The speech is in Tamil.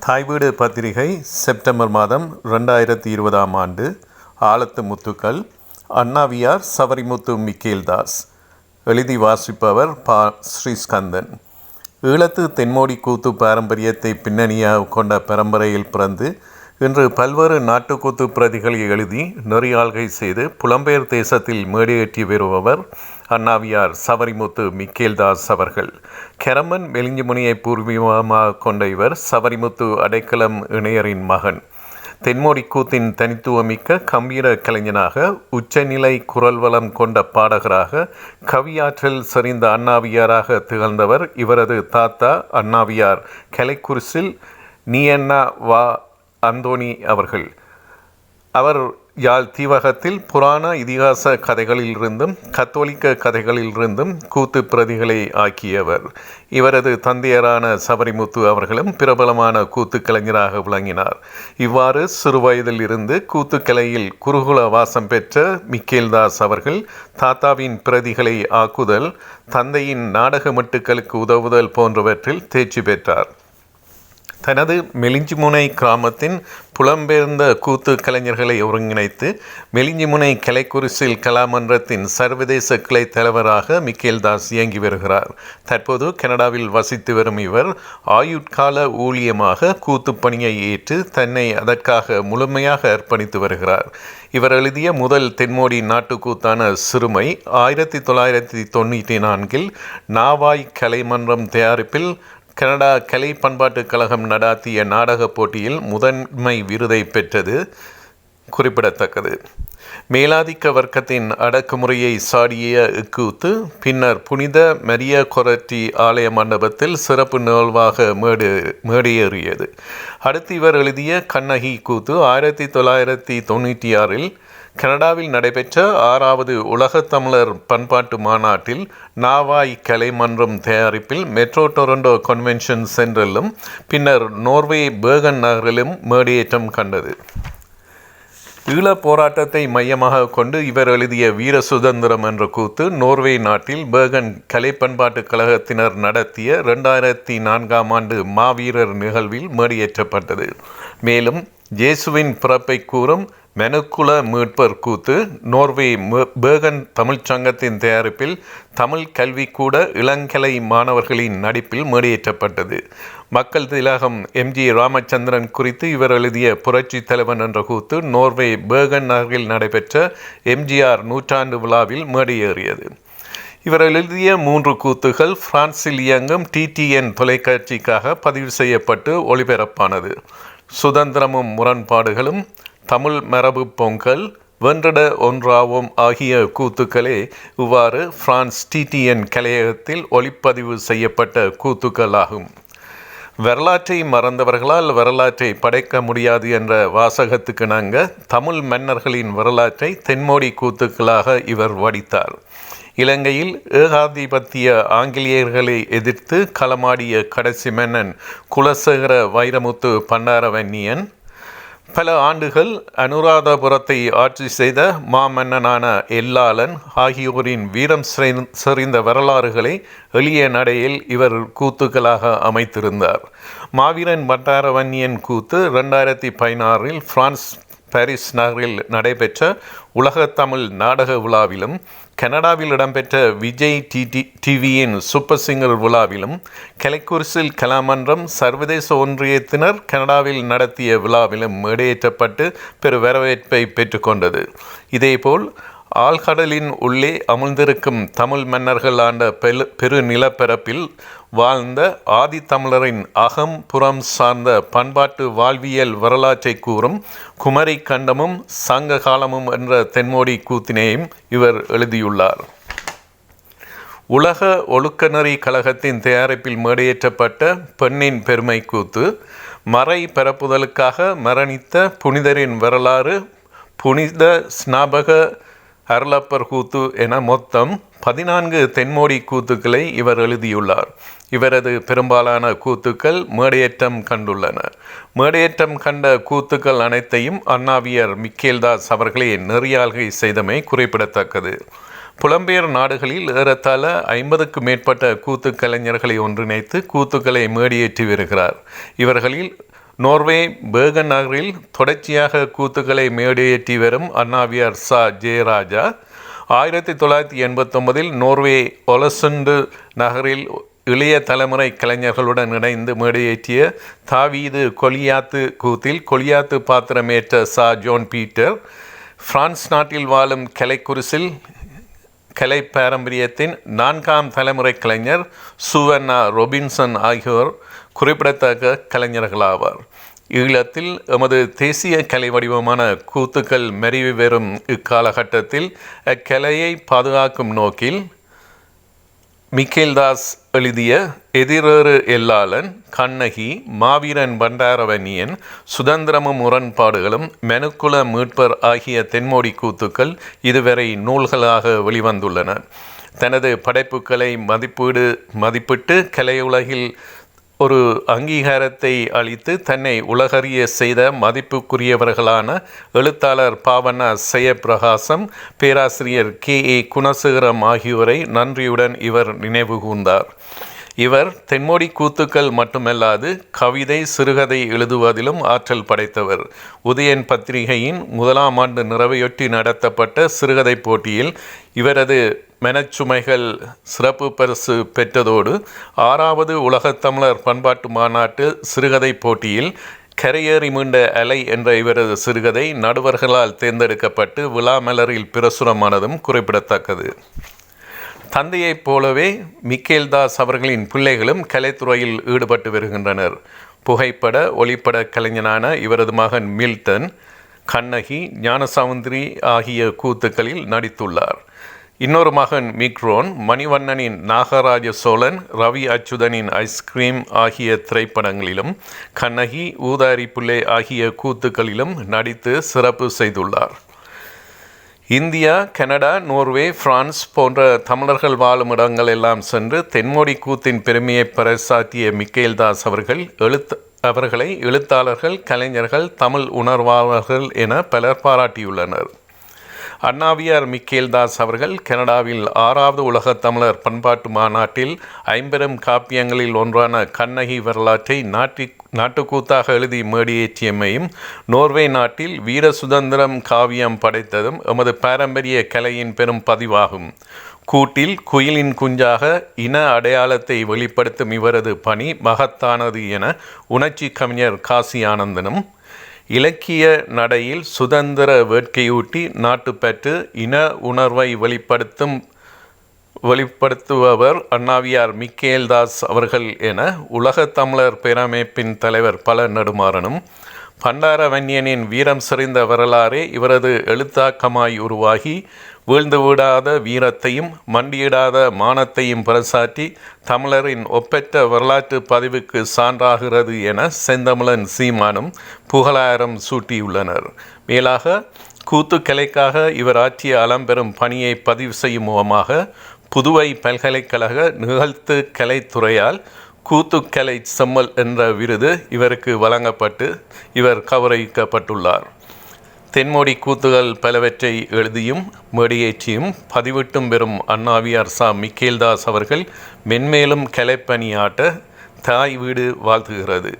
தாய் வீடு பத்திரிகை செப்டம்பர் மாதம் ரெண்டாயிரத்தி இருபதாம் ஆண்டு ஆலத்து முத்துக்கள் அண்ணாவியார் சவரிமுத்து மிக்கேல்தாஸ் எழுதி வாசிப்பவர் பா ஸ்ரீஸ்கந்தன். ஈழத்து தென்மோடி கூத்து பாரம்பரியத்தை பின்னணியாக கொண்ட பரம்பரையில் பிறந்து இன்று பல்வேறு நாட்டுக்கூத்து பிரதிகளை எழுதி நெறியாள்கை செய்து புலம்பெயர் தேசத்தில் மேடையேற்றி வருபவர் அண்ணாவியார் சவரிமுத்து மிக்கேல்தாஸ் அவர்கள். கெரமன் மெலிஞ்சிமுனியை பூர்வீகமாக கொண்ட இவர் சவரிமுத்து அடைக்கலம் இணையரின் மகன். தென்மோடி கூத்தின் தனித்துவமிக்க கம்பீர கலைஞனாக உச்சநிலை குரல் வளம் கொண்ட பாடகராக கவியாற்றல் செறிந்த அண்ணாவியாராக திகழ்ந்தவர் இவரது தாத்தா அண்ணாவியார் கலைக்குரிசில் நீ என்ன வா அந்தோணி அவர்கள். அவர் யாழ் தீவகத்தில் புராண இதிகாச கதைகளிலிருந்தும் கத்தோலிக்க கதைகளிலிருந்தும் கூத்து பிரதிகளை ஆக்கியவர். இவரது தந்தையரான சபரிமுத்து அவர்களும் பிரபலமான கூத்து கலைஞராக விளங்கினார். இவ்வாறு சிறுவயதில் இருந்து கூத்துக்கலையில் குருகுல வாசம் பெற்ற மிக்கேல்தாஸ் அவர்கள் தாத்தாவின் பிரதிகளை ஆக்குதல் தந்தையின் நாடக மட்டுக்களுக்கு உதவுதல் போன்றவற்றில் தேர்ச்சி பெற்றார். தனது மெலிஞ்சிமுனை கிராமத்தின் புலம்பெயர்ந்த கூத்து கலைஞர்களை ஒருங்கிணைத்து மெலிஞ்சிமுனை கலைக்குரிசில் கலாமன்றத்தின் சர்வதேச கிளை தலைவராக மிக்கேல்தாஸ் இயங்கி வருகிறார். தற்போது கனடாவில் வசித்து வரும் இவர் ஆயுட்கால ஊழியமாக கூத்து பணியை ஏற்று தன்னை அதற்காக முழுமையாக அர்ப்பணித்து வருகிறார். இவர் எழுதிய முதல் தென்மோடி நாட்டுக்கூத்தான சிறுமை ஆயிரத்தி தொள்ளாயிரத்தி தொண்ணூற்றி நான்கில் நாவாய் கலைமன்றம் தயாரிப்பில் கனடா கலை பண்பாட்டுக் கழகம் நடாத்திய நாடகப் போட்டியில் முதன்மை விருதை பெற்றது குறிப்பிடத்தக்கது. மேலாதிக்க வர்க்கத்தின் அடக்குமுறையை சாடிய இக்கூத்து பின்னர் புனித மரிய கொரட்டி ஆலய மண்டபத்தில் சிறப்பு நிகழ்வாக மேடு மேடையேறியது அடுத்து இவர் எழுதிய கண்ணகி கூத்து ஆயிரத்தி தொள்ளாயிரத்தி தொண்ணூற்றி ஆறில் கனடாவில் நடைபெற்ற ஆறாவது உலக தமிழர் பண்பாட்டு மாநாட்டில் நாவாய் கலைமன்றம் தயாரிப்பில் மெட்ரோ டொரண்டோ கன்வென்ஷன் சென்டரிலும் பின்னர் நோர்வே பேகன் நகரிலும் மேடியேற்றம் கண்டது. ஈழப் போராட்டத்தை மையமாக கொண்டு இவர் எழுதிய வீர சுதந்திரம் என்ற கூத்து நோர்வே நாட்டில் பேகன் கலை பண்பாட்டு கழகத்தினர் நடத்திய ரெண்டாயிரத்தி நான்காம் ஆண்டு மாவீரர் நிகழ்வில் மேடியேற்றப்பட்டது. மேலும் ஜேசுவின் பிறப்பை கூறும் மெனுக்குல மீட்பர் கூத்து நோர்வே பேகன் தமிழ்ச் சங்கத்தின் தயாரிப்பில் தமிழ் கல்விக்கூட இளங்கலை மாணவர்களின் நடிப்பில் மேடையேற்றப்பட்டது. மக்கள் திலகம் எம்ஜி ராமச்சந்திரன் குறித்து இவர் எழுதிய புரட்சி தலைவன் என்ற கூத்து நோர்வே பேகன் நகரில் நடைபெற்ற எம்ஜிஆர் நூற்றாண்டு விழாவில் மேடையேறியது. இவர் எழுதிய மூன்று கூத்துகள் பிரான்சில் இயங்கும் டிடிஎன் தொலைக்காட்சிக்காக பதிவு செய்யப்பட்டு ஒளிபரப்பானது. சுதந்திரமும் முரண்பாடுகளும் தமிழ் மரபு பொங்கல் வென்றட ஒன்றாவோம் ஆகிய கூத்துக்களே இவ்வாறு பிரான்ஸ் டிடிஎன் கலையகத்தில் ஒளிப்பதிவு செய்யப்பட்ட கூத்துக்கள் ஆகும் வரலாற்றை மறந்தவர்களால் வரலாற்றை படைக்க முடியாது என்ற வாசகத்துக்கு நாங்க தமிழ் மன்னர்களின் வரலாற்றை தென்மோடி கூத்துக்களாக இவர் வடித்தார். இலங்கையில் ஏகாதிபத்திய ஆங்கிலேயர்களை எதிர்த்து களமாடிய கடைசி மன்னன் குலசேகர வைரமுத்து பண்டாரவன்னியன். பல ஆண்டுகள் அனுராதபுரத்தை ஆட்சி செய்த மாமன்னனான எல்லாளன் ஆகியோரின் வீரம் செறிந்த வரலாறுகளை எளிய நடையில் இவர் கூத்துக்களாக அமைத்திருந்தார். மாவீரன் பட்டாரவன்னியன் கூத்து ரெண்டாயிரத்தி பதினாறில் பிரான்ஸ் பாரிஸ் நகரில் நடைபெற்ற உலகத்தமிழ் நாடக விழாவிலும் கனடாவில் இடம்பெற்ற விஜய் டிடி டிவியின் சூப்பர் சிங்கர் விழாவிலும் கலைக்குரிசில் கலாமன்றம் சர்வதேச ஒன்றியத்தினர் கனடாவில் நடத்திய விழாவிலும் மேடையேற்றப்பட்டு பெரு வரவேற்பை பெற்றுக்கொண்டது இதேபோல் ஆழ்கடலின் உள்ளே அமிழ்ந்திருக்கும் தமிழ் மன்னர்கள் ஆண்ட பெரு பெரு நிலப்பரப்பில் வாழ்ந்த ஆதித்தமிழரின் அகம் புறம் சார்ந்த பண்பாட்டு வாழ்வியல் வரலாற்றை கூறும் குமரி கண்டமும் சங்க காலமும் என்ற தென்மோடி கூத்தினையும் இவர் எழுதியுள்ளார். உலக ஒழுக்கநெறி கழகத்தின் தயாரிப்பில் மேடையேற்றப்பட்ட பெண்ணின் பெருமை கூத்து மறை பரப்புதலுக்காக மரணித்த புனிதரின் வரலாறு புனித ஸ்நாபக அர்லப்பர் கூத்து என மொத்தம் பதினான்கு தென்மோடி கூத்துக்களை இவர் எழுதியுள்ளார். இவரது பெரும்பாலான கூத்துக்கள் மேடையேற்றம் கண்டுள்ளன. மேடையேற்றம் கண்ட கூத்துக்கள் அனைத்தையும் அண்ணாவியர் மிக்கேல்தாஸ் அவர்களே நெறியாள்கை செய்தமை குறிப்பிடத்தக்கது. புலம்பெயர் நாடுகளில் ஏறத்தாழ ஐம்பதுக்கு மேற்பட்ட கூத்து கலைஞர்களை ஒன்றிணைத்து கூத்துக்களை மேடியேற்றி வருகிறார். இவர்களில் நோர்வே பேர்கன் நகரில் தொடர்ச்சியாக கூத்துக்களை மேடையேற்றி வரும் அண்ணாவியார் சா. ஜெயராஜா. ஆயிரத்தி தொள்ளாயிரத்தி எண்பத்தொன்பதில் நோர்வே ஒலசண்டு நகரில் இளைய தலைமுறை கலைஞர்களுடன் இணைந்து மேடையேற்றிய தாவீது கொலியாத்து கூத்தில் கொலியாத்து பாத்திரமேற்ற சா. Zone Peter. பிரான்ஸ் நாட்டில் வாழும் கலைக்குரிசில் கலை பாரம்பரியத்தின் நான்காம் தலைமுறை கலைஞர் சுவர்ணா ரொபின்சன் ஆகியோர் குறிப்பிடத்தக்க கலைஞர்களாவார். ஈழத்தில் எமது தேசிய கலை வடிவமான கூத்துக்கள் மெருவி வரும் இக்காலகட்டத்தில் அக்கலையை பாதுகாக்கும் நோக்கில் மிக்கேல்தாஸ் எழுதிய எதிரேறு எல்லாளன் கண்ணகி மாவீரன் பண்டாரவன்னியன் சுதந்திரமும் முரண்பாடுகளும் மெனுக்குல மீட்பர் ஆகிய தென்மோடி கூத்துக்கள் இதுவரை நூல்களாக வெளிவந்துள்ளன. தனது படைப்புகளை மதிப்பீடு மதிப்பிட்டு கலையுலகில் ஒரு அங்கீகாரத்தை அளித்து தன்னை உலகறிய செய்த மதிப்புக்குரியவர்களான எழுத்தாளர் பாவனா செயப்பிரகாசம் பேராசிரியர் கே ஏ குணசேகரம் ஆகியோரை நன்றியுடன் இவர் நினைவு கூர்ந்தார். இவர் தென்மொழி கூத்துக்கள் மட்டுமல்லாது கவிதை சிறுகதை எழுதுவதிலும் ஆற்றல் படைத்தவர். உதயன் பத்திரிகையின் முதலாம் ஆண்டு நிறைவையொட்டி நடத்தப்பட்ட சிறுகதை போட்டியில் இவரது மெனச்சுமைகள் சிறப்பு பரிசு பெற்றதோடு ஆறாவது உலகத்தமிழர் பண்பாட்டு மாநாட்டு சிறுகதை போட்டியில் கரையேறி மீண்ட அலை என்ற இவரது சிறுகதை நடுவர்களால் தேர்ந்தெடுக்கப்பட்டு விழாமலரில் பிரசுரமானதும் குறிப்பிடத்தக்கது. தந்தையைப் போலவே மிக்கேல்தாஸ் அவர்களின் பிள்ளைகளும் கலைத்துறையில் ஈடுபட்டு வருகின்றனர். புகைப்பட ஒளிப்பட கலைஞனான இவரது மகன் மில்டன் கண்ணகி ஞானசமுந்திரி ஆகிய கூத்துக்களில் நடித்துள்ளார். இன்னொரு மகன் மிக்ரோன் மணிவண்ணனின் நாகராஜ சோழன் ரவி அச்சுதனின் ஐஸ்கிரீம் ஆகிய திரைப்படங்களிலும் கண்ணகி ஊதாரி பிள்ளை ஆகிய கூத்துக்களிலும் நடித்து சிறப்பு செய்துள்ளார். இந்தியா கனடா நோர்வே பிரான்ஸ் போன்ற தமிழர்கள் வாழும் இடங்கள் எல்லாம் சென்று தென்மொழி கூத்தின் பெருமையை பறைசாற்றிய மிக்கேல்தாஸ் அவர்கள் எழுத்து அவர்களை எழுத்தாளர்கள் கலைஞர்கள் தமிழ் உணர்வாளர்கள் என பலர் பாராட்டியுள்ளனர். அண்ணாவியார் மிக்கேல்தாஸ் அவர்கள் கனடாவில் ஆறாவது உலகத் தமிழர் பண்பாட்டு மாநாட்டில் ஐம்பெரும் காப்பியங்களில் ஒன்றான கண்ணகி வரலாற்றை நாட்டி நாட்டுக்கூத்தாக எழுதி மேடியேற்றியமையும் நோர்வே நாட்டில் வீர சுதந்திரம் காவியம் படைத்ததும் எமது பாரம்பரிய கலையின் பெரும் பதிவாகும். கூட்டில் குயிலின் குஞ்சாக இன அடையாளத்தை வெளிப்படுத்தும் இவரது பணி மகத்தானது என உணர்ச்சி கவிஞர் காசி ஆனந்தனும் இலக்கிய நடையில் சுதந்திர வேட்கையூட்டி நாட்டுப்பற்று இன உணர்வை வெளிப்படுத்தும் வெளிப்படுத்துபவர் அண்ணாவியார் மிக்கேல்தாஸ் அவர்கள் என உலக தமிழர் பேரமைப்பின் தலைவர் பல நடுமாறனும் பண்டாரவன்யனின் வீரம் செறிந்த வரலாறே இவரது எழுத்தாக்கமாய் உருவாகி வீழ்ந்து விடாத வீரத்தையும் மண்டியிடாத மானத்தையும் பறைசாற்றி தமிழரின் ஒப்பற்ற வரலாற்று பதிவுக்கு சான்றாகிறது என செந்தமிழன் சீமானும் புகழாரம் சூட்டியுள்ளனர். மேலாக கூத்துக்கலைக்காக இவர் ஆற்றிய அலம்பெரும் பணியை பதிவு செய்யும் முகமாக புதுவை பல்கலைக்கழக நிகழ்த்து கலைத்துறையால் கூத்துக்கலை செம்மல் என்ற விருது இவருக்கு வழங்கப்பட்டு இவர் கௌரவிக்கப்பட்டுள்ளார். தென்மொழி கூத்துகள் பலவற்றை எழுதியும் மேடியேற்றியும் பதிவிட்டும் பெறும் அண்ணாவியார் சா. மிக்கேல்தாஸ் அவர்கள் மென்மேலும் கலைப்பணியாட்ட தாய் வீடு வாழ்த்துகிறது.